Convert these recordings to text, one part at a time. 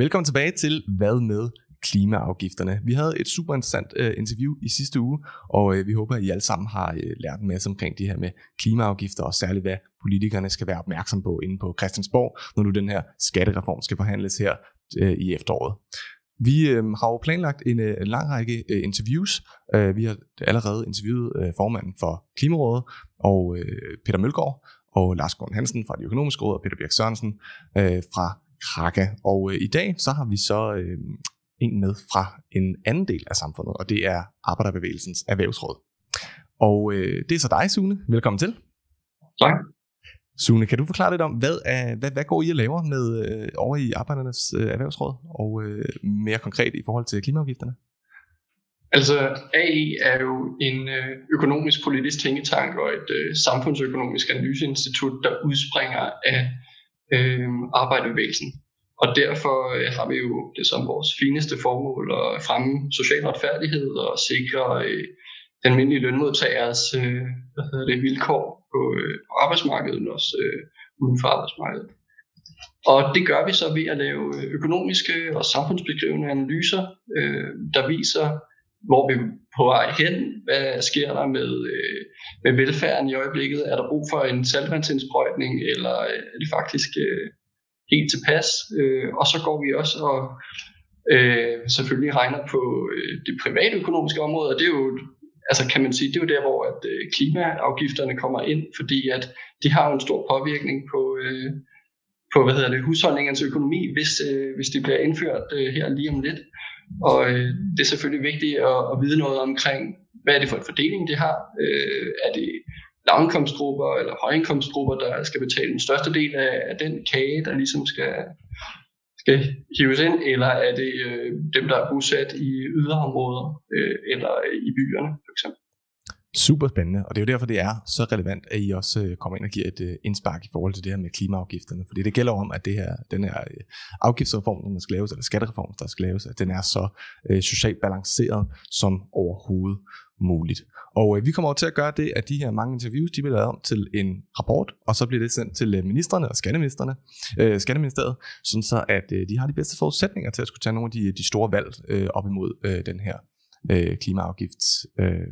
Velkommen tilbage til Hvad med klimaafgifterne. Vi havde et super interessant uh, interview i sidste uge, og uh, vi håber, at I alle sammen har uh, lært en masse omkring det her med klimaafgifter, og særligt hvad politikerne skal være opmærksom på inde på Christiansborg, når nu den her skattereform skal forhandles her uh, i efteråret. Vi øh, har jo planlagt en, en lang række øh, interviews. Uh, vi har allerede interviewet øh, formanden for Klimarådet og øh, Peter Mølgaard, og Lars Gård Hansen fra det økonomiske råd, og Peter Birk Sørensen øh, fra Kraka. Og uh, i dag så har vi så uh, en med fra en anden del af samfundet, og det er Arbejderbevægelsens Erhvervsråd. Og øh, det er så dig, Sune. Velkommen til. Tak. Sune, kan du forklare lidt om, hvad, er, hvad, hvad går I og laver med øh, over i Arbejdernes øh, Erhvervsråd, og øh, mere konkret i forhold til klimaafgifterne? Altså, AE er jo en øh, økonomisk politisk tænketank og et øh, samfundsøkonomisk analyseinstitut, der udspringer af øh, arbejderbevægelsen. Og derfor øh, har vi jo det som vores fineste formål at fremme social retfærdighed og sikre øh, den almindelige lønmodtagers øh, hvad hedder det, vilkår på, øh, på arbejdsmarkedet, men også øh, uden for arbejdsmarkedet. Og det gør vi så ved at lave øh, økonomiske og samfundsbeskrivende analyser, øh, der viser, hvor vi på vej hen, hvad sker der med, øh, med velfærden i øjeblikket, er der brug for en saltvandsindsprøjtning, eller øh, er det faktisk øh, helt tilpas. Øh, og så går vi også og øh, selvfølgelig regner på øh, det private økonomiske område, og det er jo altså kan man sige, det er jo der, hvor at, øh, klimaafgifterne kommer ind, fordi at de har jo en stor påvirkning på, øh, på hvad hedder det, husholdningens økonomi, hvis, øh, hvis det bliver indført øh, her lige om lidt. Og øh, det er selvfølgelig vigtigt at, at vide noget omkring, hvad er det for en fordeling, det har. Øh, er det lavindkomstgrupper eller højindkomstgrupper, der skal betale den største del af, af den kage, der ligesom skal, skal hives ind, eller er det øh, dem, der er bosat i yderområder øh, eller i byerne for eksempel? Super spændende, og det er jo derfor, det er så relevant, at I også øh, kommer ind og giver et øh, indspark i forhold til det her med klimaafgifterne. Fordi det gælder om, at det her, den her øh, afgiftsreform, der skal laves, eller skattereform, der skal laves, at den er så socialt balanceret som overhovedet muligt. Og øh, vi kommer over til at gøre det, at de her mange interviews, de bliver lavet om til en rapport, og så bliver det sendt til ministerne og skatteministerne, øh, skatteministeriet, sådan så at øh, de har de bedste forudsætninger til at skulle tage nogle af de, de store valg øh, op imod øh, den her øh, klimaafgifts øh,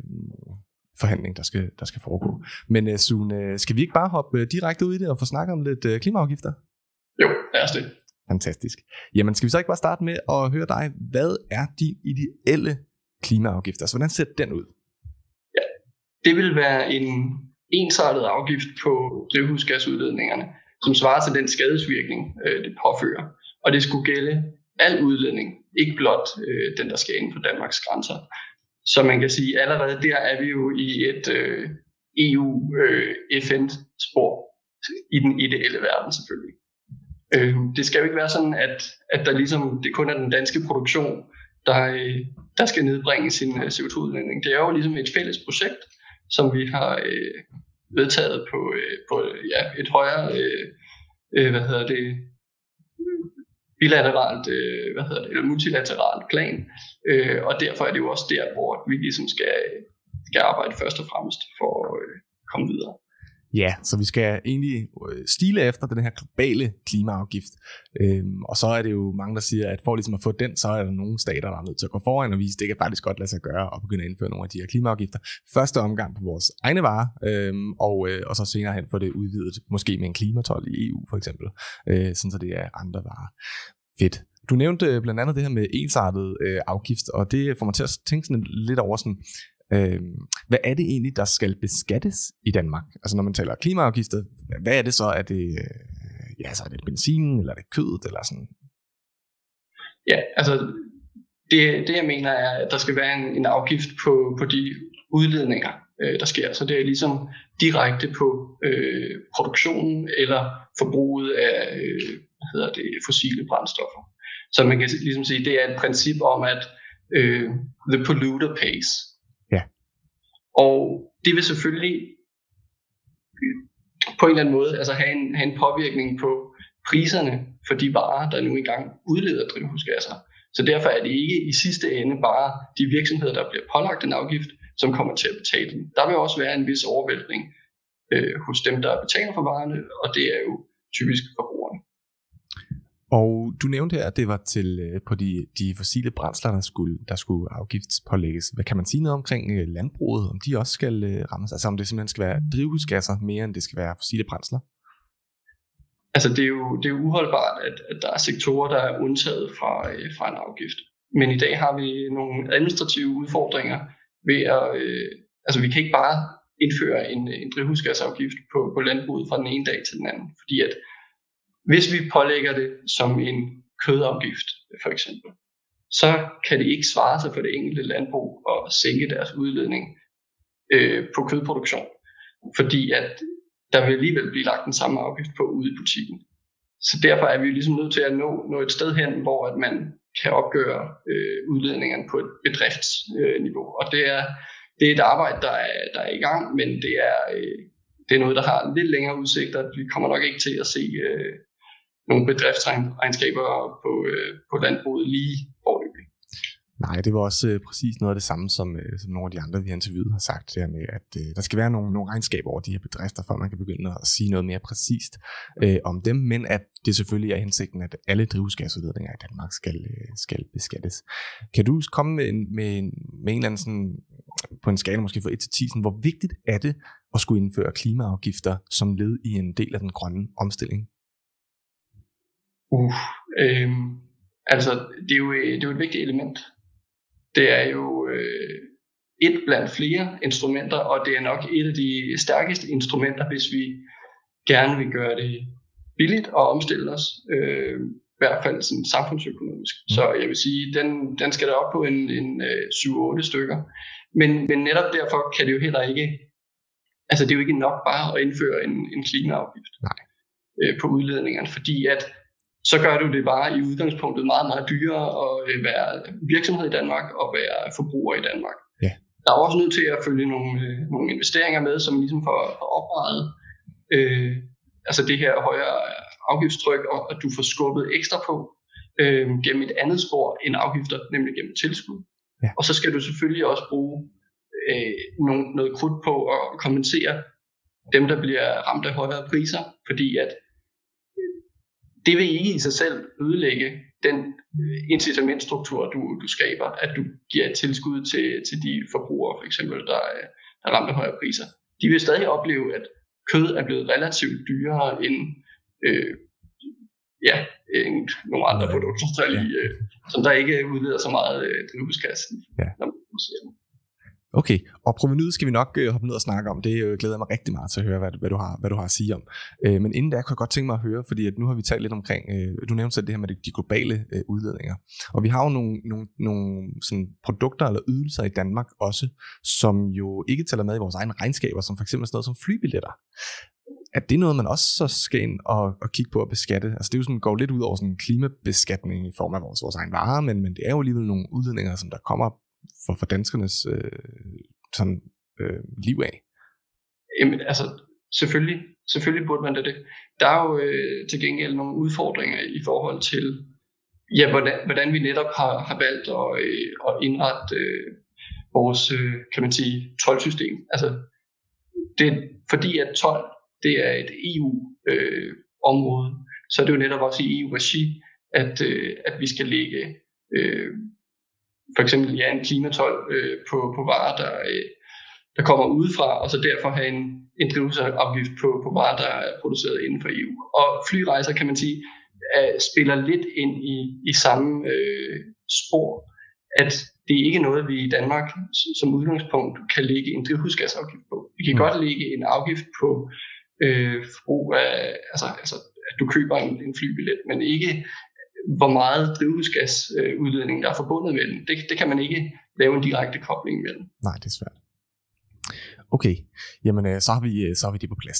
forhandling, der skal, der skal foregå. Men uh, Sune, skal vi ikke bare hoppe direkte ud i det og få snakket om lidt uh, klimaafgifter? Jo, lad os det. Fantastisk. Jamen, skal vi så ikke bare starte med at høre dig, hvad er din ideelle klimaafgift? Altså, hvordan ser den ud? det vil være en ensartet afgift på drivhusgasudledningerne, som svarer til den skadesvirkning, øh, det påfører. Og det skulle gælde al udledning, ikke blot øh, den, der skal inden for Danmarks grænser. Så man kan sige, allerede der er vi jo i et øh, EU-FN-spor øh, i den ideelle verden selvfølgelig. Øh, det skal jo ikke være sådan, at, at der ligesom, det kun er den danske produktion, der, øh, der skal nedbringe sin øh, CO2-udledning. Det er jo ligesom et fælles projekt, som vi har øh, vedtaget på, øh, på ja, et højere, øh, øh, hvad hedder det, bilateralt, øh, hvad hedder det, eller multilateralt plan. Øh, og derfor er det jo også der, hvor vi ligesom skal, øh, skal arbejde først og fremmest for øh, at øh, komme videre. Ja, så vi skal egentlig øh, stile efter den her globale klimaafgift. Øhm, og så er det jo mange, der siger, at for ligesom at få den, så er der nogle stater, der er nødt til at gå foran og vise, at det kan faktisk godt lade sig gøre og begynde at indføre nogle af de her klimaafgifter. Første omgang på vores egne varer, øhm, og, øh, og så senere hen få det udvidet, måske med en klimatol i EU for eksempel, øh, sådan så det er andre varer. Fedt. Du nævnte øh, blandt andet det her med ensartet øh, afgift, og det får mig til at tænke sådan lidt over sådan, Øh, hvad er det egentlig, der skal beskattes i Danmark? Altså når man taler klimaafgifter, hvad er det så? Er det, øh, ja, så er det benzinen, eller er det kødet, eller sådan? Ja, altså det, det jeg mener er, at der skal være en, en afgift på, på de udledninger, øh, der sker. Så det er ligesom direkte på øh, produktionen eller forbruget af øh, hvad hedder det, fossile brændstoffer. Så man kan ligesom sige, det er et princip om, at øh, the polluter pays. Og det vil selvfølgelig på en eller anden måde altså have, en, have en påvirkning på priserne for de varer, der nu engang udleder drivhusgasser. Så derfor er det ikke i sidste ende bare de virksomheder, der bliver pålagt en afgift, som kommer til at betale den. Der vil også være en vis overvæltning øh, hos dem, der betaler for varerne, og det er jo typisk forbrugerne. Og du nævnte her, at det var til øh, på de, de fossile brændsler, der skulle, der skulle afgiftspålægges. Hvad kan man sige noget omkring øh, landbruget, om de også skal øh, rammes? Altså om det simpelthen skal være drivhusgasser mere, end det skal være fossile brændsler? Altså det er jo, det er jo uholdbart, at, at der er sektorer, der er undtaget fra, fra en afgift. Men i dag har vi nogle administrative udfordringer ved at, øh, altså vi kan ikke bare indføre en, en drivhusgasafgift på, på landbruget fra den ene dag til den anden, fordi at hvis vi pålægger det som en kødafgift, for eksempel, så kan det ikke svare sig for det enkelte landbrug at sænke deres udledning øh, på kødproduktion, fordi at der vil alligevel blive lagt den samme afgift på ude i butikken. Så derfor er vi jo ligesom nødt til at nå, nå et sted hen, hvor at man kan opgøre øh, udledningerne på et bedriftsniveau. Øh, og det er, det er et arbejde, der er, der er i gang, men det er, øh, det er noget, der har lidt længere udsigter. Vi kommer nok ikke til at se øh, nogle bedriftsregnskaber på, øh, på landbruget lige forløbig. Nej, det var også øh, præcis noget af det samme, som, øh, som nogle af de andre, vi har interviewet, har sagt, det med, at øh, der skal være nogle, nogle regnskaber over de her bedrifter, før man kan begynde at sige noget mere præcist øh, om dem, men at det selvfølgelig er hensigten, at alle drivhusgasudledninger i Danmark skal, øh, skal beskattes. Kan du komme med en, med en, med en eller anden sådan, på en skala måske fra 1 til 10, sådan, hvor vigtigt er det at skulle indføre klimaafgifter som led i en del af den grønne omstilling? Uh, øh, altså, det er, jo, det er jo et vigtigt element. Det er jo øh, et blandt flere instrumenter, og det er nok et af de stærkeste instrumenter, hvis vi gerne vil gøre det billigt og omstille os. Øh, i hvert fald sådan samfundsøkonomisk. Mm. Så jeg vil sige, den, den skal der op på en, en øh, 7-8 stykker. Men, men netop derfor kan det jo heller ikke, altså det er jo ikke nok bare at indføre en, en klimaafgift Nej. Øh, på udledningerne, fordi at så gør du det bare i udgangspunktet meget, meget dyrere at øh, være virksomhed i Danmark og være forbruger i Danmark. Ja. Der er også nødt til at følge nogle, øh, nogle investeringer med, som ligesom får, får oprettet øh, altså det her højere afgiftstryk, og at du får skubbet ekstra på øh, gennem et andet spor end afgifter, nemlig gennem tilskud. Ja. Og så skal du selvfølgelig også bruge øh, nogle, noget krudt på at kompensere dem, der bliver ramt af højere priser, fordi at det vil ikke i sig selv ødelægge den incitamentstruktur, du, du skaber, at du giver et tilskud til, til de forbrugere, for eksempel, der, der er ramt af højere priser. De vil stadig opleve, at kød er blevet relativt dyrere end, øh, ja, end nogle andre produkter, der lige, øh, som der ikke udleder så meget øh, drivhusgas, ja. når man producerer dem. Okay, og provenyet skal vi nok øh, hoppe ned og snakke om. Det øh, glæder jeg mig rigtig meget til at høre, hvad, hvad, du, har, hvad du har at sige om. Øh, men inden da kunne jeg godt tænke mig at høre, fordi at nu har vi talt lidt omkring, øh, du nævnte selv det her med de globale øh, udledninger. Og vi har jo nogle, nogle, nogle sådan produkter eller ydelser i Danmark også, som jo ikke tæller med i vores egne regnskaber, som for eksempel sådan noget som flybilletter. Er det noget, man også så skal ind og, og kigge på at beskatte? Altså det er jo sådan, går lidt ud over sådan klimabeskatning i form af vores, vores egen varer, men, men det er jo alligevel nogle udledninger, som der kommer for, for danskernes øh, sådan, øh, liv af? Jamen altså, selvfølgelig, selvfølgelig burde man da det. Der er jo øh, til gengæld nogle udfordringer i forhold til, ja, hvordan, hvordan vi netop har, har valgt at, øh, at indrette øh, vores, øh, kan man sige, tolvsystem. Altså, det, fordi at 12, det er et EU-område, øh, så er det jo netop også i EU-regi, at, øh, at vi skal lægge øh, for eksempel ja, en klimatol øh, på, på varer, der, øh, der kommer udefra, og så derfor have en, en drivhusafgift på, på varer, der er produceret inden for EU. Og flyrejser, kan man sige, er, spiller lidt ind i, i samme øh, spor, at det er ikke noget, vi i Danmark som udgangspunkt kan lægge en drivhusgasafgift på. Vi kan mm. godt lægge en afgift på øh, forbrug af, altså, altså at du køber en, en flybillet, men ikke hvor meget drivhusgasudledning der er forbundet med den. Det, det kan man ikke lave en direkte kobling mellem. Nej, det er svært. Okay, jamen øh, så har vi øh, så har vi det på plads.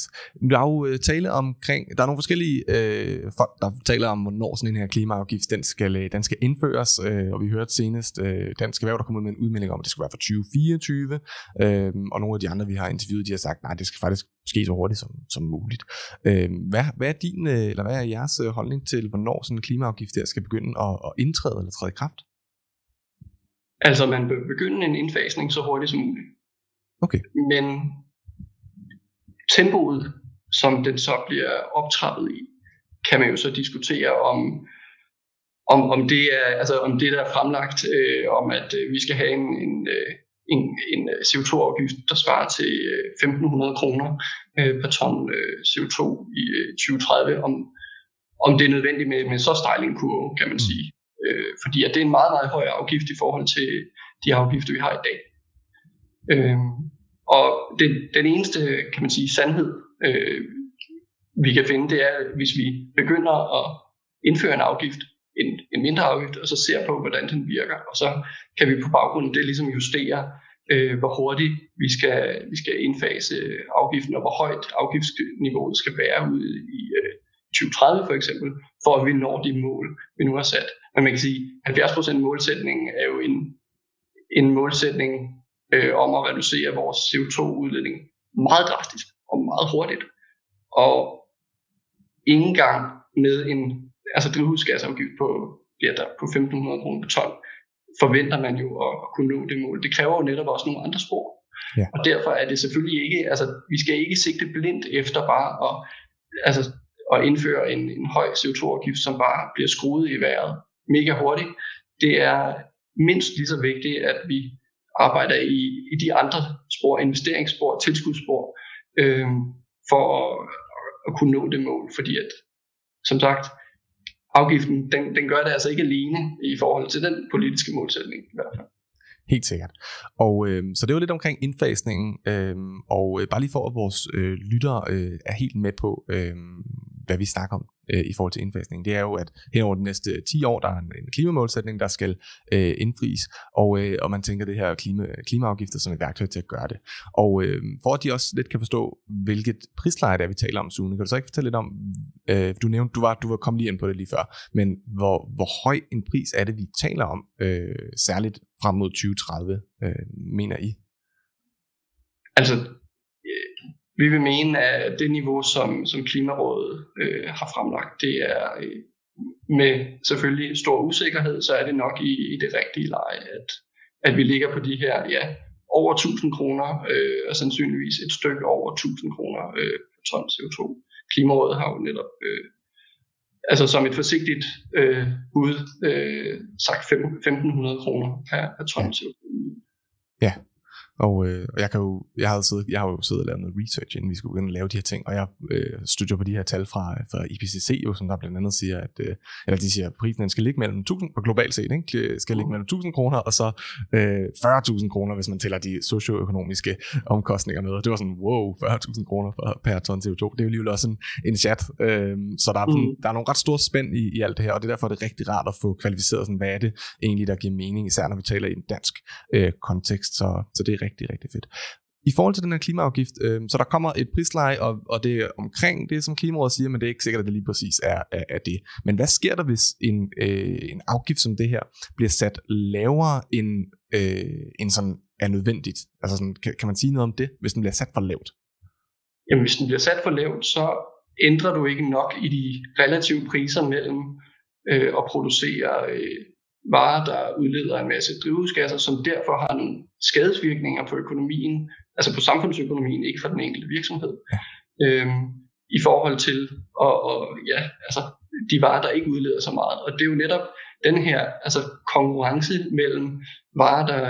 Der er jo øh, tale omkring, der er nogle forskellige øh, folk, der taler om, hvornår sådan en her klimaafgift, den skal, øh, den skal indføres, øh, og vi hørte senest øh, Dansk Erhverv, der kom ud med en udmelding om, at det skulle være for 2024, øh, og nogle af de andre, vi har interviewet, de har sagt, nej, det skal faktisk ske så hurtigt som, som muligt. Øh, hvad, hvad, er din, øh, eller hvad er jeres øh, holdning til, hvornår sådan en klimaafgift der skal begynde at, at indtræde eller træde i kraft? Altså man bør begynde en indfasning så hurtigt som muligt. Okay. Men tempoet, som den så bliver optrappet i, kan man jo så diskutere om, om, om, det er, altså, om det, der er fremlagt, øh, om at øh, vi skal have en, en, øh, en, en CO2-afgift, der svarer til øh, 1.500 kroner øh, per ton øh, CO2 i øh, 2030, om, om det er nødvendigt med, med så stejl en kurve, kan man sige. Øh, fordi at det er en meget, meget høj afgift i forhold til de afgifter, vi har i dag. Øh, den, den eneste, kan man sige, sandhed, øh, vi kan finde, det er, hvis vi begynder at indføre en afgift, en, en mindre afgift, og så ser på, hvordan den virker. Og så kan vi på baggrund af det ligesom justere, øh, hvor hurtigt vi skal, vi skal indfase afgiften, og hvor højt afgiftsniveauet skal være ud i øh, 2030 for eksempel, for at vi når de mål, vi nu har sat. Men man kan sige, at 70% målsætningen er jo en, en målsætning øh, om at reducere vores CO2-udledning meget drastisk og meget hurtigt. Og ingen gang med en altså drivhusgasafgift på, ja, der på 1.500 kroner per ton, forventer man jo at, at kunne nå det mål. Det kræver jo netop også nogle andre spor. Ja. Og derfor er det selvfølgelig ikke, altså vi skal ikke sigte blindt efter bare at, altså, at indføre en, en høj CO2-afgift, som bare bliver skruet i vejret mega hurtigt. Det er mindst lige så vigtigt, at vi arbejder i, i de andre spor, investeringsspor, tilskudsspor, øh, for at, at kunne nå det mål. Fordi at, som sagt, afgiften, den, den gør det altså ikke alene i forhold til den politiske målsætning i hvert fald. Helt sikkert. Og øh, så det var lidt omkring indfasningen, øh, og øh, bare lige for at vores øh, lyttere øh, er helt med på, øh, hvad vi snakker om øh, i forhold til indfasning, det er jo, at hen over de næste 10 år, der er en, en klimamålsætning, der skal øh, indfries, og, øh, og man tænker det her klima, klimaafgifter som et værktøj til at gøre det. Og øh, for at de også lidt kan forstå, hvilket prisleje det er, vi taler om, Sune, kan du så ikke fortælle lidt om, øh, du nævnte, du var, du var kommet lige ind på det lige før, men hvor, hvor høj en pris er det, vi taler om, øh, særligt frem mod 2030, øh, mener I? Altså, vi vil mene, at det niveau, som, som Klimarådet øh, har fremlagt, det er øh, med selvfølgelig stor usikkerhed, så er det nok i, i det rigtige leje, at, at vi ligger på de her ja, over 1000 kroner, øh, og sandsynligvis et stykke over 1000 kroner øh, per ton CO2. Klimarådet har jo netop øh, altså som et forsigtigt øh, bud øh, sagt 1500 kroner per, per ton CO2. Ja, og, øh, og jeg, kan jo, jeg, har siddet, jeg har jo siddet og lavet noget research, inden vi skulle begynde at lave de her ting, og jeg øh, støtter på de her tal fra, fra IPCC, jo, som der blandt andet siger, at øh, eller de siger, at prisen skal ligge mellem 1000, på globalt set, ikke? skal ligge mellem 1000 kroner, og så øh, 40.000 kroner, hvis man tæller de socioøkonomiske omkostninger med. Det var sådan, wow, 40.000 kroner per, per ton CO2. Det er jo alligevel også en, en chat. Øh, så der er, mm. der er nogle ret store spænd i, i alt det her, og det er derfor, det er rigtig rart at få kvalificeret, sådan, hvad er det egentlig, der giver mening, især når vi taler i en dansk øh, kontekst. Så, så det er rigtig, rigtig fedt. I forhold til den her klimaafgift, øh, så der kommer et prisleje, og, og det er omkring det, som Klimarådet siger, men det er ikke sikkert, at det lige præcis er, er, er det. Men hvad sker der, hvis en, øh, en afgift som det her bliver sat lavere, end, øh, end sådan er nødvendigt? Altså sådan, kan, kan man sige noget om det, hvis den bliver sat for lavt? Jamen, hvis den bliver sat for lavt, så ændrer du ikke nok i de relative priser mellem øh, at producere øh, varer, der udleder en masse drivhusgasser, som derfor har nogle skadesvirkninger på økonomien, altså på samfundsøkonomien, ikke for den enkelte virksomhed, øhm, i forhold til og, og, ja, altså, de varer, der ikke udleder så meget. Og det er jo netop den her altså, konkurrence mellem varer, der,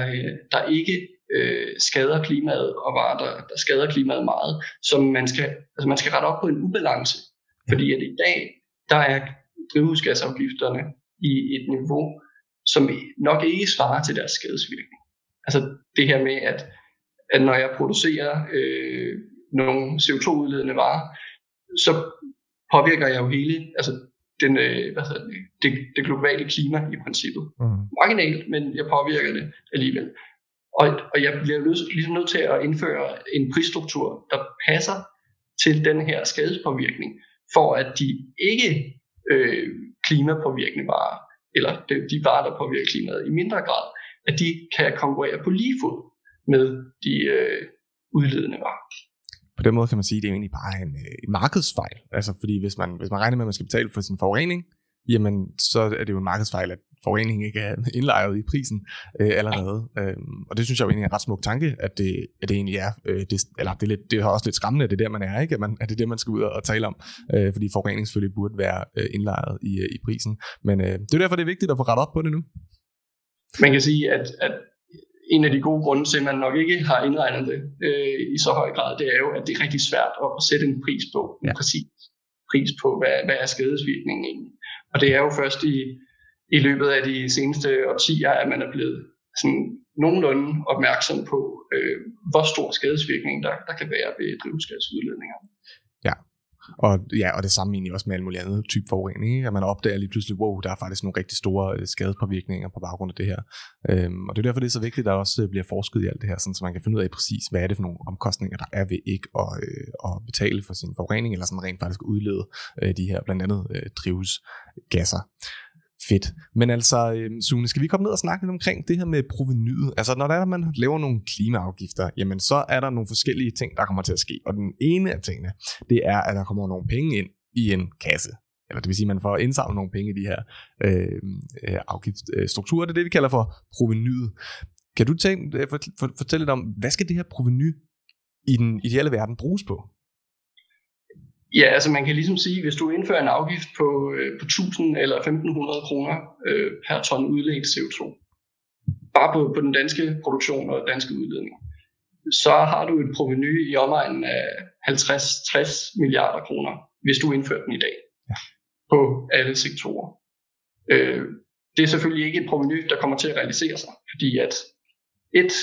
der ikke øh, skader klimaet, og varer, der, der skader klimaet meget, som man skal, altså, man skal rette op på en ubalance. Fordi at i dag, der er drivhusgasafgifterne i et niveau, som nok ikke svarer til deres skadesvirkning. Altså det her med, at, at når jeg producerer øh, nogle CO2-udledende varer, så påvirker jeg jo hele altså den, øh, hvad hedder det, det, det globale klima i princippet. Mm. Marginalt, men jeg påvirker det alligevel. Og, og jeg bliver ligesom nødt til at indføre en prisstruktur, der passer til den her skadespåvirkning, for at de ikke øh, klimapåvirkende varer eller de varer, der påvirker klimaet i mindre grad, at de kan konkurrere på lige fod med de øh, udledende varer. På den måde kan man sige, at det er egentlig bare en, øh, en markedsfejl. Altså fordi hvis man, hvis man regner med, at man skal betale for sin forurening, jamen så er det jo en markedsfejl, at forurening ikke er indlejret i prisen øh, allerede. Øhm, og det synes jeg jo egentlig er en ret smuk tanke, at det, at det egentlig er, øh, det, eller det er, lidt, det er også lidt skræmmende, at det er der, man er, ikke? At, man, at det er det, man skal ud og, tale om, øh, fordi forurening selvfølgelig burde være øh, indlejret i, øh, i prisen. Men øh, det er derfor, det er vigtigt at få rettet op på det nu. Man kan sige, at, at en af de gode grunde til, at man nok ikke har indregnet det øh, i så høj grad, det er jo, at det er rigtig svært at sætte en pris på, ja. en præcis pris på, hvad, hvad er skadesvirkningen egentlig. Og det er jo først i, i løbet af de seneste årtier, at man er blevet sådan nogenlunde opmærksom på, øh, hvor stor skadesvirkning der, der kan være ved drivhusgasudledninger. Ja, Og, ja, og det samme egentlig også med alle mulige andre type forurening, ikke? at man opdager lige pludselig, wow, der er faktisk nogle rigtig store øh, skadespåvirkninger på baggrund af det her. Øhm, og det er derfor, det er så vigtigt, at der også øh, bliver forsket i alt det her, sådan, så man kan finde ud af præcis, hvad er det for nogle omkostninger, der er ved ikke at, øh, at betale for sin forurening, eller sådan rent faktisk udlede øh, de her blandt andet øh, drivhusgasser. Fedt. Men altså, øhm, Sune, skal vi komme ned og snakke lidt omkring det her med provenyet? Altså, når der er, man laver nogle klimaafgifter, jamen så er der nogle forskellige ting, der kommer til at ske. Og den ene af tingene, det er, at der kommer nogle penge ind i en kasse. Eller det vil sige, at man får indsamlet nogle penge i de her øhm, øh, øh afgiftsstrukturer. Det er det, vi kalder for provenyet. Kan du tænke, øh, for, for, fortælle lidt om, hvad skal det her proveny i den ideelle verden bruges på? Ja, altså man kan ligesom sige, hvis du indfører en afgift på, øh, på 1000 eller 1500 kroner øh, per ton udledt CO2, bare på, på den danske produktion og danske udledning, så har du et proveny i omegnen af 50-60 milliarder kroner, hvis du indfører den i dag på alle sektorer. Øh, det er selvfølgelig ikke et proveny, der kommer til at realisere sig, fordi at et,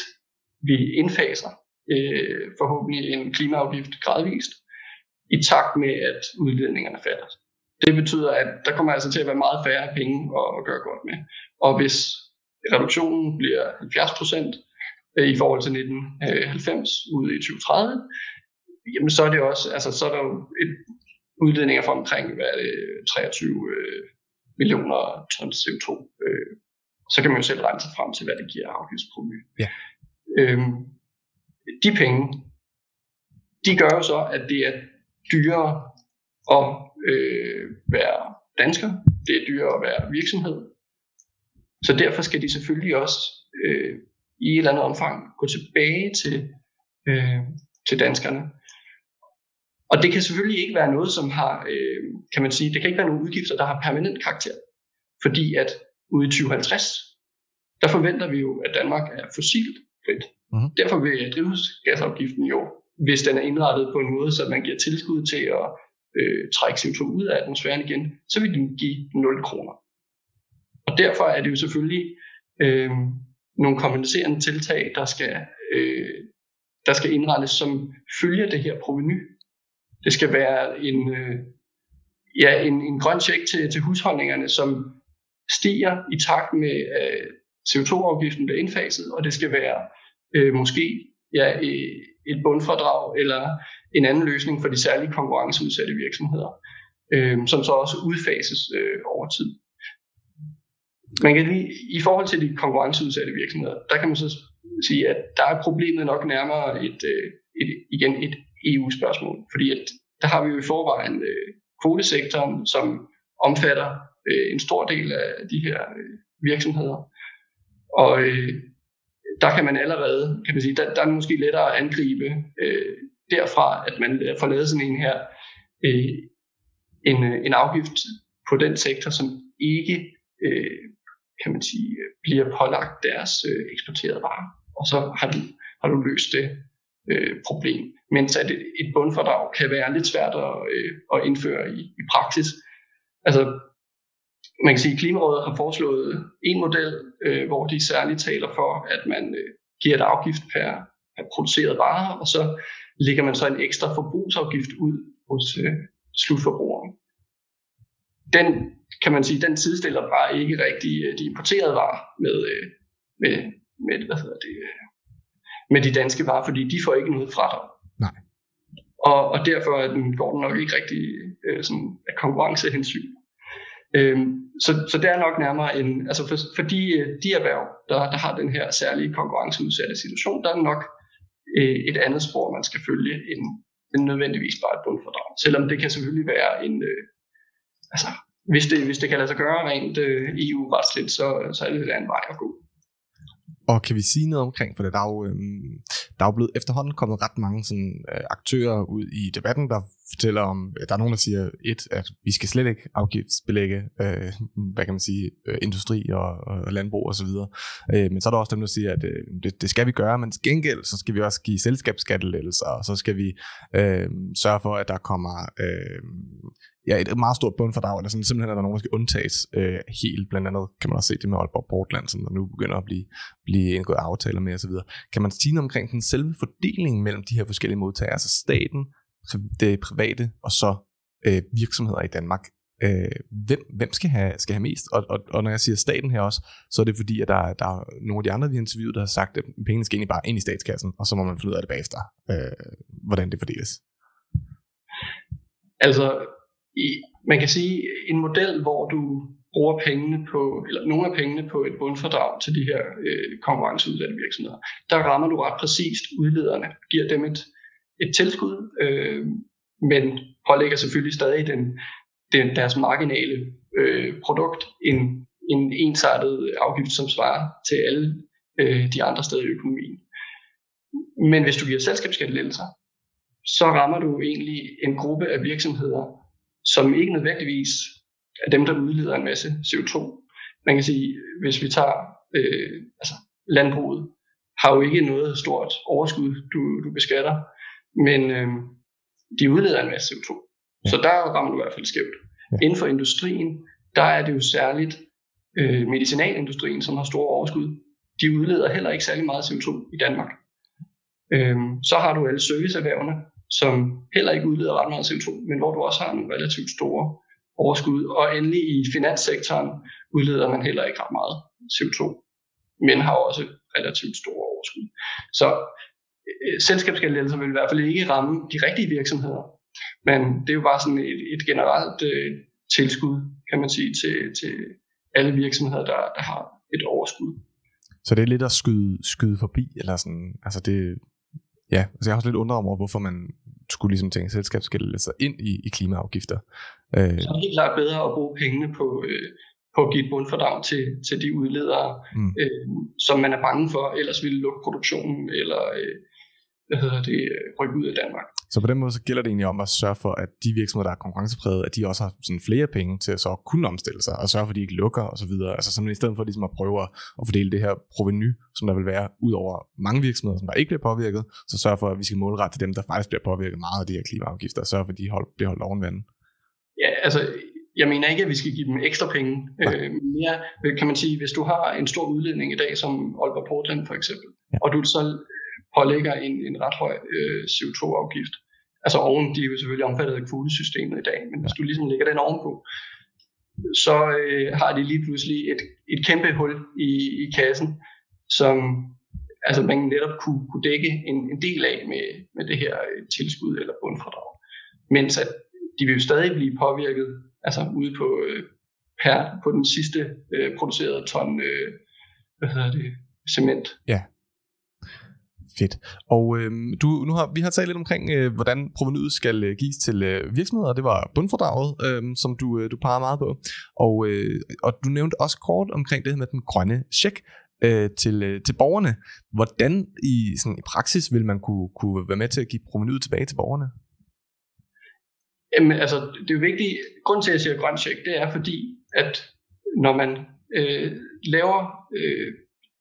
vi indfaser øh, forhåbentlig en klimaafgift gradvist, i takt med, at udledningerne falder. Det betyder, at der kommer altså til at være meget færre penge at, gøre godt med. Og hvis reduktionen bliver 70 procent øh, i forhold til 1990 ude i 2030, jamen så er det også, altså så er der jo et udledninger fra omkring hvad er det, 23 øh, millioner tons CO2. Øh, så kan man jo selv regne sig frem til, hvad det giver afgiftsproveny. Ja. Øhm, de penge, de gør jo så, at det er dyrere at øh, være dansker, det er dyrere at være virksomhed. Så derfor skal de selvfølgelig også øh, i et eller andet omfang gå tilbage til, øh, til danskerne. Og det kan selvfølgelig ikke være noget, som har, øh, kan man sige, det kan ikke være nogle udgifter, der har permanent karakter. Fordi at ude i 2050, der forventer vi jo, at Danmark er fossilt frit. Mm-hmm. Derfor vil drivhusgasafgiften jo hvis den er indrettet på en måde, så man giver tilskud til at øh, trække CO2 ud af atmosfæren igen, så vil den give 0 kroner. Og derfor er det jo selvfølgelig øh, nogle kompenserende tiltag, der skal, øh, der skal indrettes, som følger det her proveny. Det skal være en, øh, ja, en, en grøn check til, til husholdningerne, som stiger i takt med øh, CO2-afgiften bliver indfaset, og det skal være øh, måske ja, øh, et bundfradrag eller en anden løsning for de særlige konkurrenceudsatte virksomheder, øh, som så også udfases øh, over tid. Man kan lige, I forhold til de konkurrenceudsatte virksomheder, der kan man så sige, at der er problemet nok nærmere et, øh, et, igen et EU-spørgsmål, fordi at der har vi jo i forvejen øh, kvotesektoren, som omfatter øh, en stor del af de her øh, virksomheder. Og øh, der kan man allerede, kan man sige, der, der er måske lettere at angribe øh, derfra, at man øh, får lavet sådan en her, øh, en, øh, en afgift på den sektor, som ikke, øh, kan man sige, bliver pålagt deres øh, eksporterede varer. Og så har du, har du løst det øh, problem. Mens at et, et bundfordrag kan være lidt svært at, øh, at indføre i, i praksis. Altså, man kan sige, at Klimarådet har foreslået en model, øh, hvor de særligt taler for, at man øh, giver et afgift per, per produceret varer, og så lægger man så en ekstra forbrugsafgift ud hos øh, slutforbrugeren. Den kan man sige, den sidestiller bare ikke rigtig øh, de importerede varer med, øh, med, med, hvad hedder det, øh, med de danske varer, fordi de får ikke noget fradrag. Nej. Og, og derfor går den nok ikke rigtig øh, sådan af konkurrencehensyn. Øhm, så, så det er nok nærmere en, altså for, for de, øh, de erhverv, der, der har den her særlige konkurrenceudsatte situation, der er nok øh, et andet spor, man skal følge, end, end nødvendigvis bare et bundfordrag. Selvom det kan selvfølgelig være en, øh, altså hvis det, hvis det kan lade sig gøre rent øh, EU-retsligt, så, så er det en vej at gå. Og kan vi sige noget omkring, for der er jo, øhm, der er jo blevet efterhånden kommet ret mange sådan, øh, aktører ud i debatten, der fortæller om, øh, der er nogen, der siger, et, at vi skal slet ikke afgiftsbelægge, øh, hvad kan man sige, øh, industri og, og landbrug osv. Og øh, men så er der også dem, der siger, at øh, det, det skal vi gøre, men til gengæld, så skal vi også give selskabsskattelettelser, og så skal vi øh, sørge for, at der kommer øh, ja, et meget stort bundfordrag, eller sådan, simpelthen er der nogen, der skal undtages øh, helt. Blandt andet kan man også se det med Aalborg Portland, som der nu begynder at blive, blive indgået aftaler med osv. Kan man sige noget omkring den selve fordeling mellem de her forskellige modtagere, altså staten, det private og så øh, virksomheder i Danmark? Øh, hvem, hvem skal, have, skal have mest? Og, og, og når jeg siger staten her også, så er det fordi, at der, der er nogle af de andre, vi har interviewet, der har sagt, at pengene skal egentlig bare ind i statskassen, og så må man finde ud af det bagefter, øh, hvordan det fordeles. Altså, i, man kan sige, en model, hvor du bruger pengene på, eller nogle af pengene på et bundfordrag til de her øh, konkurrenceudsatte virksomheder, der rammer du ret præcist udlederne, giver dem et, et tilskud, øh, men pålægger selvfølgelig stadig den, den, deres marginale øh, produkt en, en ensartet afgift, som svarer til alle øh, de andre steder i økonomien. Men hvis du giver selskabsskattelettelser, så rammer du egentlig en gruppe af virksomheder, som ikke nødvendigvis er dem, der udleder en masse CO2. Man kan sige, hvis vi tager øh, altså landbruget, har jo ikke noget stort overskud, du, du beskatter, men øh, de udleder en masse CO2. Ja. Så der rammer du i hvert fald skævt. Ja. Inden for industrien, der er det jo særligt øh, medicinalindustrien, som har store overskud. De udleder heller ikke særlig meget CO2 i Danmark. Øh, så har du alle serviceerhvervene, som heller ikke udleder ret meget CO2, men hvor du også har nogle relativt store overskud. Og endelig i finanssektoren udleder man heller ikke ret meget CO2, men har også relativt store overskud. Så øh, selskabsskattelettelser vil i hvert fald ikke ramme de rigtige virksomheder, men det er jo bare sådan et, et generelt øh, tilskud, kan man sige, til, til alle virksomheder, der, der har et overskud. Så det er lidt at skyde, skyde forbi, eller sådan, altså det, ja, altså jeg har også lidt undret over, hvorfor man skulle ligesom tænke selskabsskattelettelser ind i, i klimaafgifter. Øh. Så er det helt klart bedre at bruge pengene på, øh, på at give et bundfordrag til, til de udledere, mm. øh, som man er bange for, ellers ville lukke produktionen, eller øh, hvad hedder det, rykke ud af Danmark. Så på den måde så gælder det egentlig om at sørge for, at de virksomheder, der er konkurrencepræget, at de også har sådan flere penge til at så kunne omstille sig, og sørge for, at de ikke lukker osv. Altså sådan, i stedet for ligesom at prøve at fordele det her proveny, som der vil være ud over mange virksomheder, som der ikke bliver påvirket, så sørge for, at vi skal målrette til dem, der faktisk bliver påvirket meget af de her klimaafgifter, og sørge for, at de hold, bliver holdt oven vandet. Ja, altså jeg mener ikke, at vi skal give dem ekstra penge. Øh, mere kan man sige, hvis du har en stor udledning i dag, som Aalborg Portland for eksempel, ja. og du så pålægger en, en ret høj øh, CO2-afgift. Altså oven, de er jo selvfølgelig omfattet af kvotesystemet i dag, men hvis du ligesom lægger den ovenpå, så øh, har de lige pludselig et, et kæmpe hul i, i kassen, som altså man netop kunne, kunne dække en, en del af med, med det her øh, tilskud eller bundfradrag. Mens at de vil jo stadig blive påvirket altså ude på, øh, per, på den sidste øh, producerede ton øh, hvad hedder det, cement. Ja, Fedt. Og øh, du, nu har, vi har talt lidt omkring, øh, hvordan provenyet skal øh, gives til øh, virksomheder. Det var bundfordraget, øh, som du, øh, du parer meget på. Og, øh, og du nævnte også kort omkring det her med den grønne check øh, til, øh, til borgerne. Hvordan i, sådan, i praksis vil man kunne, kunne være med til at give provenyet tilbage til borgerne? Jamen, altså, det er jo vigtigt. Grunden til, at jeg siger grøn check, det er fordi, at når man øh, laver øh,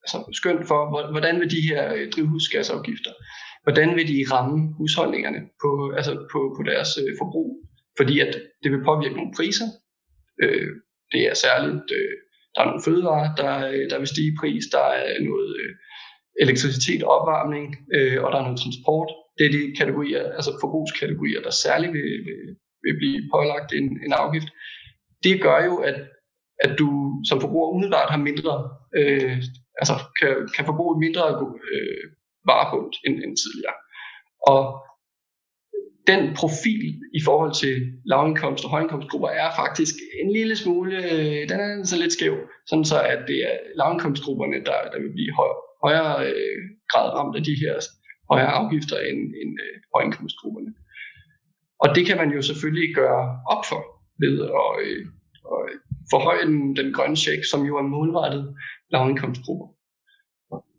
altså skøn for, hvordan vil de her øh, drivhusgasafgifter, hvordan vil de ramme husholdningerne på, altså på, på deres øh, forbrug, fordi at det vil påvirke nogle priser. Øh, det er særligt, øh, der er nogle fødevarer, der, øh, der vil stige i pris, der er noget øh, elektricitet og opvarmning, øh, og der er noget transport. Det er de kategorier, altså forbrugskategorier, der særligt vil, vil, vil blive pålagt en, en afgift. Det gør jo, at, at du som forbruger umiddelbart har mindre øh, altså kan, kan forbruge mindre øh, varepunkt end, end tidligere. Og den profil i forhold til lavindkomst- og højindkomstgrupper er faktisk en lille smule, øh, den er så lidt skæv, sådan så at det er lavindkomstgrupperne, der, der vil blive høj, højere øh, grad ramt af de her højere afgifter end, end øh, højindkomstgrupperne. Og det kan man jo selvfølgelig gøre op for ved at, øh, og forhøje den, den grønne check, som jo er målrettet lavindkomstgrupper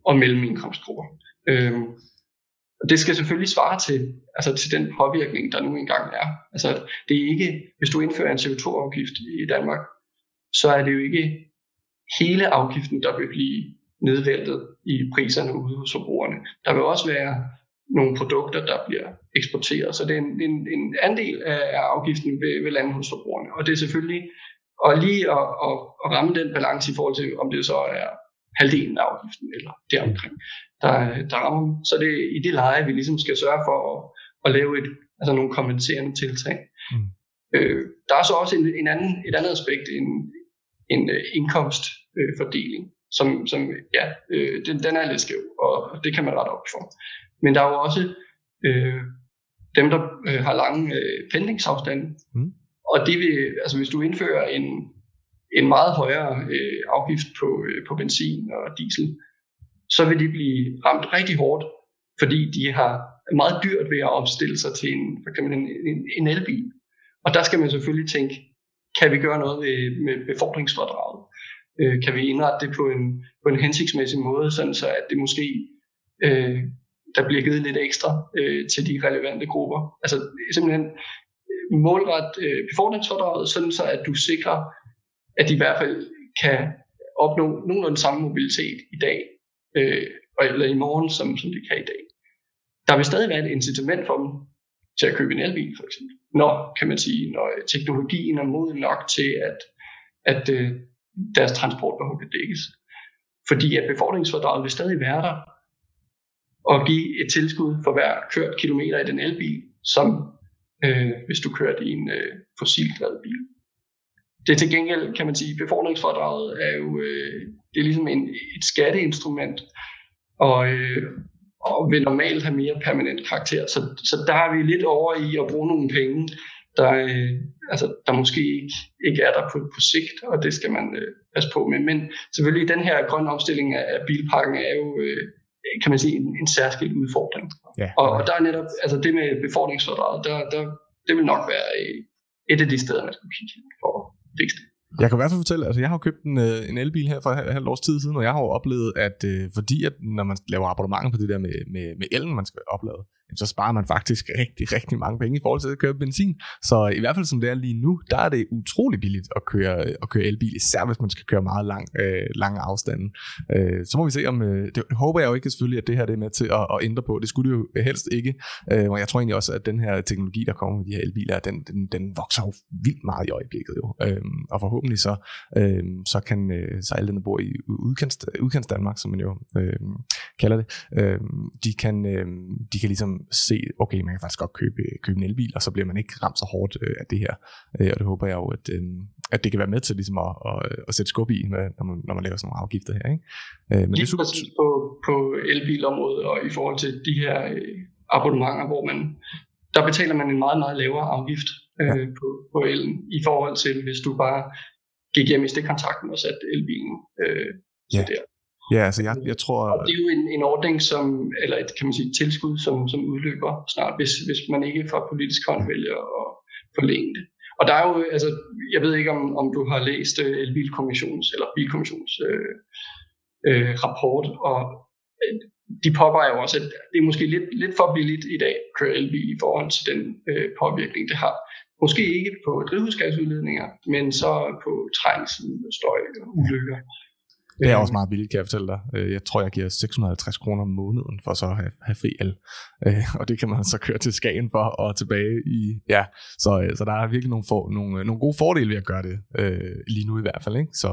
og mellemindkomstgrupper. Øhm, og det skal selvfølgelig svare til, altså til den påvirkning, der nu engang er. Altså, det er ikke, hvis du indfører en CO2-afgift i Danmark, så er det jo ikke hele afgiften, der vil blive nedvæltet i priserne ude hos forbrugerne. Der vil også være nogle produkter, der bliver eksporteret. Så det er en, en, en andel af, afgiften ved, ved lande hos forbrugerne. Og det er selvfølgelig og lige at, at, at ramme den balance i forhold til, om det så er halvdelen af afgiften eller deromkring, der, der rammer dem. Så det er i det leje, vi ligesom skal sørge for at, at lave et, altså nogle kompenserende tiltag. Mm. Øh, der er så også en, en anden, et andet aspekt, en, en uh, indkomstfordeling, uh, som, som ja, øh, den, den er lidt skæv, og det kan man rette op for. Men der er jo også øh, dem, der øh, har lange øh, pendlingsafstande, mm og det vil, altså hvis du indfører en, en meget højere øh, afgift på, øh, på benzin og diesel, så vil de blive ramt rigtig hårdt, fordi de har meget dyrt ved at opstille sig til en, for eksempel en, en, en elbil. Og der skal man selvfølgelig tænke, kan vi gøre noget ved, med befordringsfordraget? Øh, kan vi indrette det på en, på en hensigtsmæssig måde, sådan så at det måske øh, der bliver givet lidt ekstra øh, til de relevante grupper. Altså simpelthen målret øh, befordringsfordraget, sådan så at du sikrer, at de i hvert fald kan opnå nogenlunde samme mobilitet i dag, øh, eller i morgen, som, som de kan i dag. Der vil stadig være et incitament for dem til at købe en elbil, for eksempel. Når, kan man sige, når teknologien er moden nok til, at, at øh, deres transportbehov kan dækkes. Fordi at befordringsfordraget vil stadig være der, og give et tilskud for hver kørt kilometer i den elbil, som øh, hvis du kører din øh, fossildrevet bil. Det er til gengæld, kan man sige, befordringsfordraget er jo øh, det er ligesom en, et skatteinstrument, og, øh, og vil normalt have mere permanent karakter. Så, så der er vi lidt over i at bruge nogle penge, der, øh, altså, der måske ikke, ikke er der på, på sigt, og det skal man øh, passe på med. Men selvfølgelig den her grønne omstilling af bilparken er jo øh, kan man sige, en, en særskilt udfordring. Ja. Og, og der er netop, altså det med befordringsfordraget, der, der, det vil nok være et af de steder, man skal kigge for at fikse det. Jeg kan i hvert fald fortælle, altså jeg har købt en, øh, en elbil her for et halvt års tid siden, og jeg har jo oplevet, at øh, fordi at når man laver abonnementer på det der med, med, med elen, man skal oplade, så sparer man faktisk rigtig, rigtig mange penge i forhold til at køre benzin. Så i hvert fald som det er lige nu, der er det utrolig billigt at køre, at køre elbil, især hvis man skal køre meget lang, øh, lange afstande. Øh, så må vi se om, øh, det håber jeg jo ikke selvfølgelig, at det her det er med til at, at ændre på. Det skulle det jo helst ikke. Øh, og jeg tror egentlig også, at den her teknologi, der kommer med de her elbiler, den, den, den vokser jo vildt meget i øjeblikket jo. Øh, og forhåbentlig så, øh, så kan øh, så alle dem, der bor i udkants, udkants Danmark, som man jo øh, kalder det, øh, de, kan, øh, de kan ligesom se, okay, man kan faktisk godt købe, købe en elbil, og så bliver man ikke ramt så hårdt øh, af det her. Øh, og det håber jeg jo, at, øh, at det kan være med til ligesom at, at, at sætte skub i, når man, når man laver sådan nogle afgifter her. Ikke? Øh, men Lige det er super... præcis på, på elbilområdet og i forhold til de her øh, abonnementer, hvor man der betaler man en meget, meget lavere afgift øh, ja. på, på elen i forhold til, hvis du bare gik hjem i stikkontakten og satte elbilen øh, ja. der. Ja, altså jeg, jeg tror... Og det er jo en, en ordning, som, eller et kan man sige, tilskud, som, som udløber snart, hvis, hvis man ikke fra politisk hånd vælger at forlænge det. Og der er jo, altså, jeg ved ikke, om, om du har læst uh, Elbilkommissionens, eller Bilkommissionens øh, øh, rapport, og øh, de påpeger jo også, at det er måske lidt, lidt for billigt i dag at køre elbil i forhold til den øh, påvirkning, det har. Måske ikke på drivhusgasudledninger, men så på trængsel, støj og ulykker. Det er også meget billigt, kan jeg fortælle dig. Øh, jeg tror, jeg giver 650 kroner om måneden for så at have, have fri el. Øh, og det kan man så køre til Skagen for og tilbage i... Ja, så, øh, så der er virkelig nogle, for, nogle, nogle gode fordele ved at gøre det. Lige nu i hvert fald, ikke? Så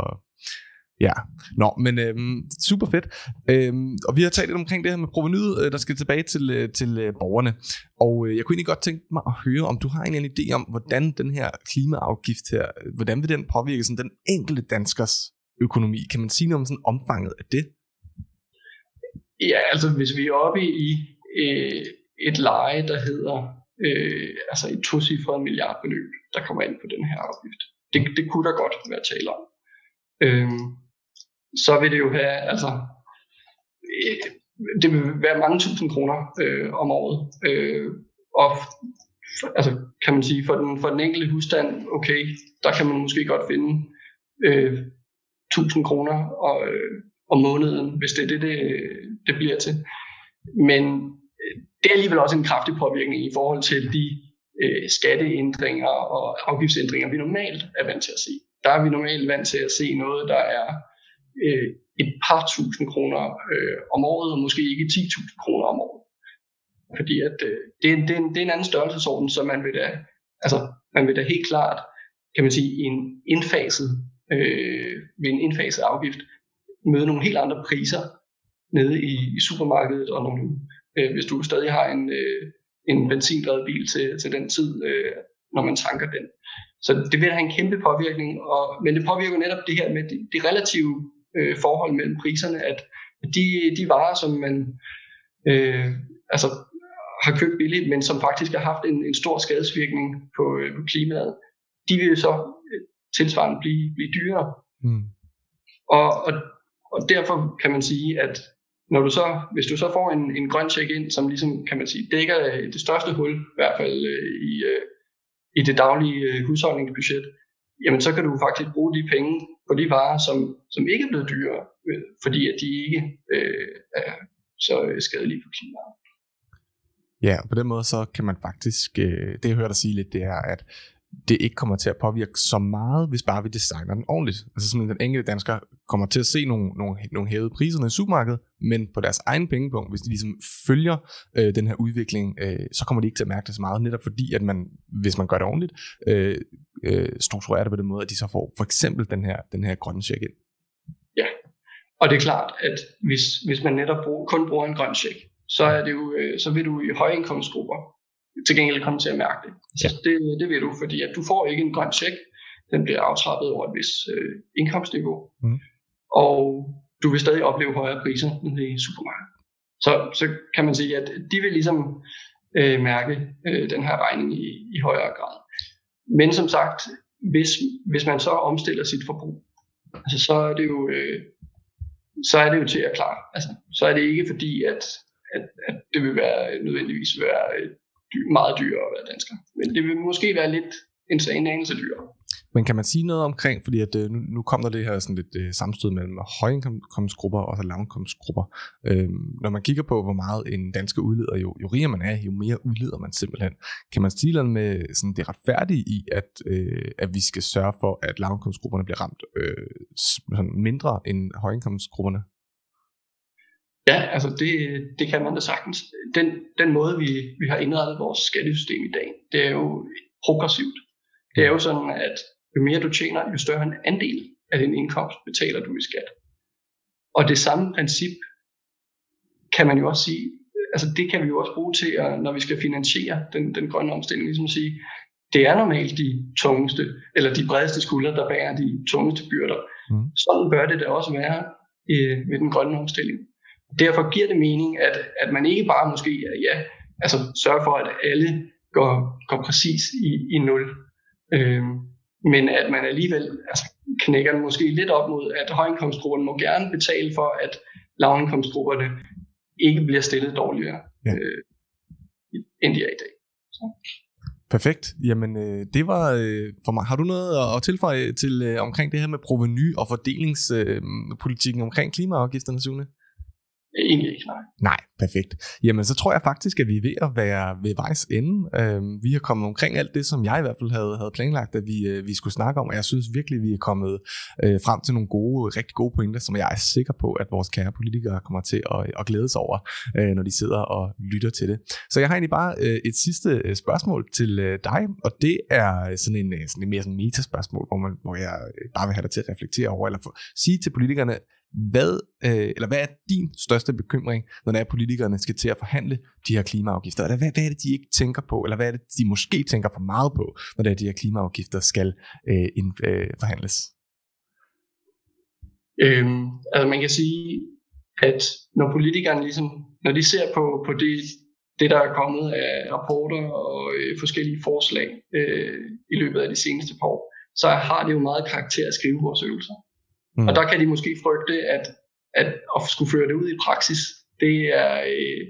Ja, nå, men øhm, super fedt. Øhm, og vi har talt lidt omkring det her med provenyet, der skal tilbage til, til borgerne. Og øh, jeg kunne egentlig godt tænke mig at høre, om du har en, en idé om, hvordan den her klimaafgift her, hvordan vil den påvirke sådan, den enkelte danskers økonomi. Kan man sige noget om sådan omfanget af det? Ja, altså hvis vi er oppe i øh, et leje, der hedder øh, altså et tocifret milliardbeløb, der kommer ind på den her afgift. Det, det kunne der godt være tale om. Øh, så vil det jo have, altså, øh, det vil være mange tusind kroner øh, om året. Øh, og altså kan man sige, for den, for den enkelte husstand, okay, der kan man måske godt finde øh, 1000 kroner og, øh, om måneden, hvis det er det, det, det bliver til. Men øh, det er alligevel også en kraftig påvirkning i forhold til de øh, skatteændringer og afgiftsændringer, vi normalt er vant til at se. Der er vi normalt vant til at se noget, der er øh, et par tusind kroner øh, om året, og måske ikke 10.000 kroner om året. Fordi at, øh, det, er, det, er en, det er en anden størrelsesorden, så man vil da, altså, man vil da helt klart, kan man sige, i en indfaset, øh, ved en indfaset afgift, møde nogle helt andre priser nede i, i supermarkedet, og nogle, øh, hvis du stadig har en, øh, en benzindrevet bil til, til den tid, øh, når man tanker den. Så det vil have en kæmpe påvirkning, og, men det påvirker netop det her med det, det relative øh, forhold mellem priserne, at de, de varer, som man øh, altså, har købt billigt, men som faktisk har haft en, en stor skadesvirkning på, øh, på klimaet, de vil så tilsvarende blive, blive dyrere. Mm. Og, og, og derfor kan man sige, at når du så, hvis du så får en, en grøn check ind, som ligesom, kan man sige, dækker øh, det største hul, i hvert fald i, i det daglige husholdningsbudget, jamen så kan du faktisk bruge de penge på de varer, som, som ikke er blevet dyrere, fordi at de ikke øh, er så skadelige for klimaet. Ja, og på den måde så kan man faktisk, øh, det jeg hørte dig sige lidt, det er, at det ikke kommer til at påvirke så meget, hvis bare vi designer den ordentligt. Altså simpelthen den enkelte dansker kommer til at se nogle, nogle, nogle hævede priser i supermarkedet, men på deres egen pengepunkt, hvis de ligesom følger øh, den her udvikling, øh, så kommer de ikke til at mærke det så meget, netop fordi, at man, hvis man gør det ordentligt, øh, øh, strukturerer det på den måde, at de så får for eksempel den her, den her grønne check ind. Ja, og det er klart, at hvis, hvis man netop brug, kun bruger en grøn check, så, er det jo, øh, så vil du i højindkomstgrupper til gengæld komme til at mærke det. Så det, det vil du, fordi at du får ikke en grøn check. Den bliver aftrappet over et vis øh, indkomstniveau. Mm. Og du vil stadig opleve højere priser i supermarkedet. Så, så kan man sige, at de vil ligesom øh, mærke øh, den her regning i, i højere grad. Men som sagt, hvis, hvis man så omstiller sit forbrug, altså, så er det jo øh, så er det jo til at klare. Altså, så er det ikke fordi, at at, at det vil være nødvendigvis være meget dyrere at være dansker. Men det vil måske være lidt en, en anelse dyrere. Men kan man sige noget omkring, fordi at, øh, nu, nu kom der det her sådan lidt uh, sammenstød mellem højindkomstgrupper og lavindkomstgrupper. Øhm, når man kigger på, hvor meget en dansker udleder, jo, jo rigere man er, jo mere udleder man simpelthen. Kan man sige noget med sådan det retfærdige i, at, øh, at vi skal sørge for, at lavindkomstgrupperne bliver ramt øh, sådan mindre end højindkomstgrupperne? Ja, altså det, det kan man da sagtens. Den, den måde, vi, vi har indrettet vores skattesystem i dag, det er jo progressivt. Det er jo sådan, at jo mere du tjener, jo større en andel af din indkomst betaler du i skat. Og det samme princip kan man jo også sige, altså det kan vi jo også bruge til, at, når vi skal finansiere den, den grønne omstilling, ligesom at sige, det er normalt de tungeste, eller de bredeste skuldre, der bærer de tungeste byrder. Mm. Sådan bør det da også være øh, med den grønne omstilling. Derfor giver det mening, at, at man ikke bare måske ja, altså sørger for, at alle går, går præcis i, i nul. Øhm, men at man alligevel altså, knækker den måske lidt op mod, at højindkomstgrupperne må gerne betale for, at lavindkomstgrupperne ikke bliver stillet dårligere, ja. øh, end de er i dag. Så. Perfekt. Jamen, øh, det var øh, for mig. Har du noget at, at tilføje til øh, omkring det her med proveny og fordelingspolitikken øh, omkring klimaafgifterne, Sune? Egentlig ikke, nej. Nej, perfekt. Jamen, så tror jeg faktisk, at vi er ved at være ved vejs ende. Øhm, vi har kommet omkring alt det, som jeg i hvert fald havde, havde planlagt, at vi, øh, vi skulle snakke om, og jeg synes virkelig, at vi er kommet øh, frem til nogle gode, rigtig gode pointer, som jeg er sikker på, at vores kære politikere kommer til at, at glæde sig over, øh, når de sidder og lytter til det. Så jeg har egentlig bare øh, et sidste øh, spørgsmål til øh, dig, og det er sådan en, øh, sådan en mere sådan metaspørgsmål, hvor, man, hvor jeg øh, bare vil have dig til at reflektere over, eller for, sige til politikerne, hvad, øh, eller hvad er din største bekymring, når er, at politikerne skal til at forhandle de her klimaafgifter? Eller hvad, hvad er det, de ikke tænker på? Eller hvad er det, de måske tænker for meget på, når er, at de her klimaafgifter skal øh, ind, øh, forhandles? Øhm, altså man kan sige, at når politikerne ligesom, når de ser på, på det, det, der er kommet af rapporter og øh, forskellige forslag øh, i løbet af de seneste par år, så har det jo meget karakter at skrive vores øvelser. Mm. Og der kan de måske frygte, at, at at skulle føre det ud i praksis, det, er, øh,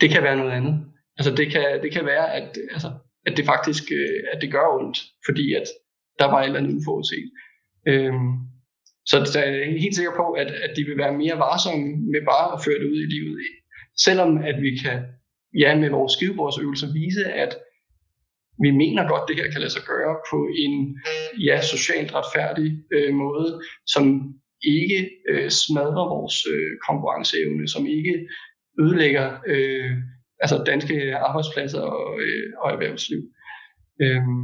det kan være noget andet. Altså det kan, det kan være, at, altså, at det faktisk øh, at det gør ondt, fordi at der var et eller andet uforudset. Øhm, så jeg er helt sikker på, at, at de vil være mere varsomme med bare at føre det ud i livet. Selvom at vi kan, ja, med vores skrivebordsøvelser vise, at vi mener godt, det her kan lade sig gøre på en ja, socialt retfærdig øh, måde, som ikke øh, smadrer vores øh, konkurrenceevne, som ikke ødelægger øh, altså danske arbejdspladser og, øh, og erhvervsliv. Øhm,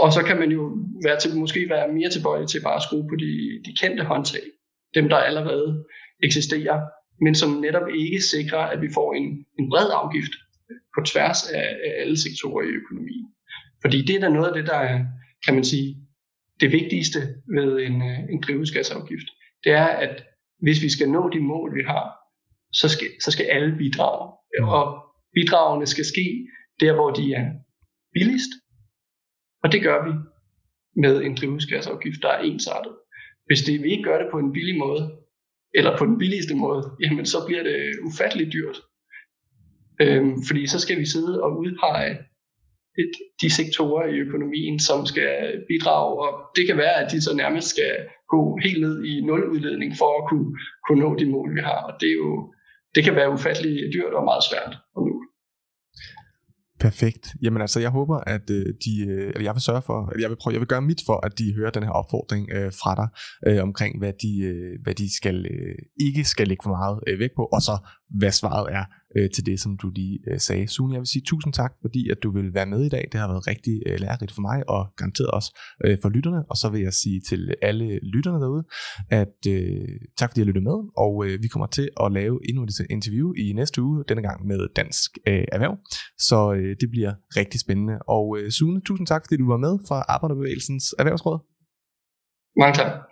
og så kan man jo være til, måske være mere tilbøjelig til bare at skrue på de, de kendte håndtag, dem der allerede eksisterer, men som netop ikke sikrer, at vi får en, en bred afgift på tværs af, af alle sektorer i økonomien. Fordi det er da noget af det, der er, kan man sige, det vigtigste ved en, en drivhusgasafgift. Det er, at hvis vi skal nå de mål, vi har, så skal, så skal alle bidrage. Og bidragene skal ske der, hvor de er billigst, og det gør vi med en drivhusgasafgift, der er ensartet. Hvis det, vi ikke gør det på en billig måde, eller på den billigste måde, jamen så bliver det ufatteligt dyrt. Øhm, fordi så skal vi sidde og udpege et, de sektorer i økonomien, som skal bidrage, og det kan være, at de så nærmest skal gå helt ned i nuludledning for at kunne, kunne nå de mål, vi har. Og det, er jo, det kan være ufatteligt dyrt og meget svært at nå. Perfekt. Jamen altså, jeg håber, at øh, de, øh, eller jeg vil sørge for, at jeg vil prøve, jeg vil gøre mit for, at de hører den her opfordring øh, fra dig øh, omkring, hvad de, øh, hvad de skal øh, ikke skal lægge for meget øh, væk på, og så hvad svaret er øh, til det, som du lige øh, sagde. Sune, jeg vil sige tusind tak, fordi at du vil være med i dag. Det har været rigtig øh, lærerigt for mig, og garanteret også øh, for lytterne. Og så vil jeg sige til alle lytterne derude, at øh, tak fordi I har lyttet med, og øh, vi kommer til at lave endnu et interview i næste uge, denne gang med Dansk øh, Erhverv. Så øh, det bliver rigtig spændende. Og øh, Sune, tusind tak, fordi du var med fra Arbejderbevægelsens Erhvervsråd. Mange tak.